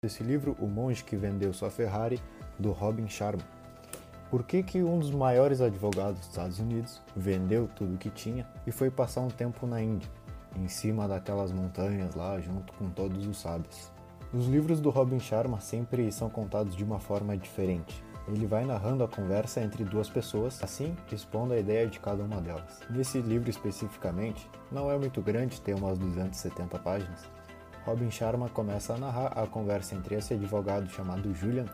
Esse livro, O Monge que Vendeu Sua Ferrari, do Robin Sharma. Por que, que um dos maiores advogados dos Estados Unidos vendeu tudo o que tinha e foi passar um tempo na Índia, em cima daquelas montanhas lá, junto com todos os sábios? Os livros do Robin Sharma sempre são contados de uma forma diferente. Ele vai narrando a conversa entre duas pessoas, assim expondo a ideia de cada uma delas. Nesse livro especificamente, não é muito grande, tem umas 270 páginas, Robin Sharma começa a narrar a conversa entre esse advogado chamado Julian,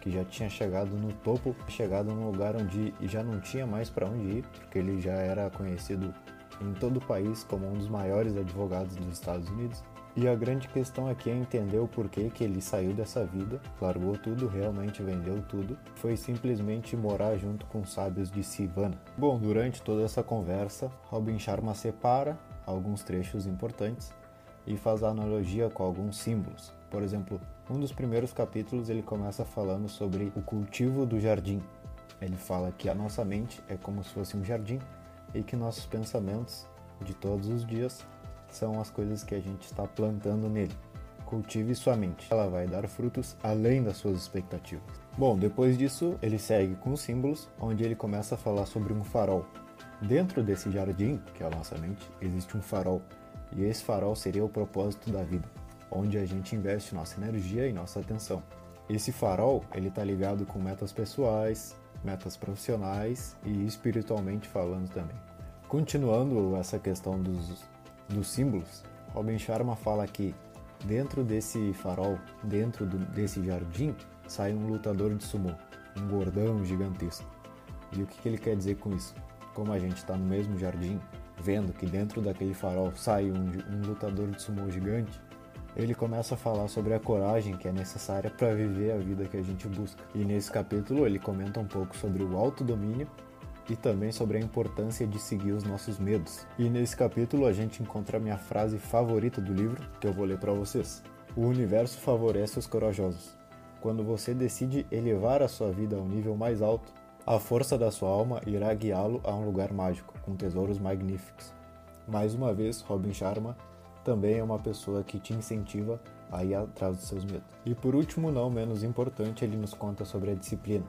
que já tinha chegado no topo, chegado num lugar onde já não tinha mais para onde ir, porque ele já era conhecido em todo o país como um dos maiores advogados dos Estados Unidos. E a grande questão aqui é entender o porquê que ele saiu dessa vida, largou tudo, realmente vendeu tudo, foi simplesmente morar junto com os sábios de Sivana. Bom, durante toda essa conversa, Robin Sharma separa alguns trechos importantes e faz a analogia com alguns símbolos. Por exemplo, um dos primeiros capítulos ele começa falando sobre o cultivo do jardim. Ele fala que a nossa mente é como se fosse um jardim e que nossos pensamentos de todos os dias são as coisas que a gente está plantando nele. Cultive sua mente, ela vai dar frutos além das suas expectativas. Bom, depois disso, ele segue com os símbolos, onde ele começa a falar sobre um farol. Dentro desse jardim, que é a nossa mente, existe um farol e esse farol seria o propósito da vida, onde a gente investe nossa energia e nossa atenção. Esse farol, ele está ligado com metas pessoais, metas profissionais e espiritualmente falando também. Continuando essa questão dos, dos símbolos, Robin Sharma fala que dentro desse farol, dentro do, desse jardim, sai um lutador de sumô, um gordão gigantesco. E o que, que ele quer dizer com isso? Como a gente está no mesmo jardim, vendo que dentro daquele farol sai um, um lutador de sumô gigante, ele começa a falar sobre a coragem que é necessária para viver a vida que a gente busca. E nesse capítulo ele comenta um pouco sobre o autodomínio e também sobre a importância de seguir os nossos medos. E nesse capítulo a gente encontra a minha frase favorita do livro, que eu vou ler para vocês. O universo favorece os corajosos. Quando você decide elevar a sua vida ao nível mais alto, a força da sua alma irá guiá-lo a um lugar mágico, com tesouros magníficos. Mais uma vez, Robin Sharma também é uma pessoa que te incentiva a ir atrás dos seus medos. E por último, não menos importante, ele nos conta sobre a disciplina.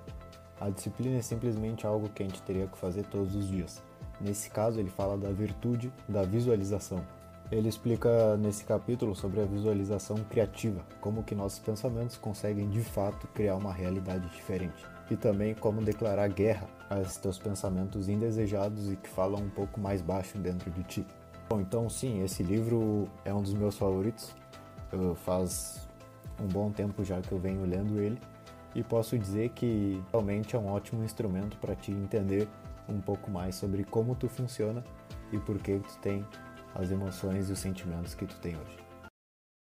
A disciplina é simplesmente algo que a gente teria que fazer todos os dias. Nesse caso, ele fala da virtude da visualização. Ele explica nesse capítulo sobre a visualização criativa, como que nossos pensamentos conseguem de fato criar uma realidade diferente e também como declarar guerra a esses teus pensamentos indesejados e que falam um pouco mais baixo dentro de ti. Bom, então sim, esse livro é um dos meus favoritos. Eu faz um bom tempo já que eu venho lendo ele e posso dizer que realmente é um ótimo instrumento para te entender um pouco mais sobre como tu funciona e por que tu tem as emoções e os sentimentos que tu tem hoje.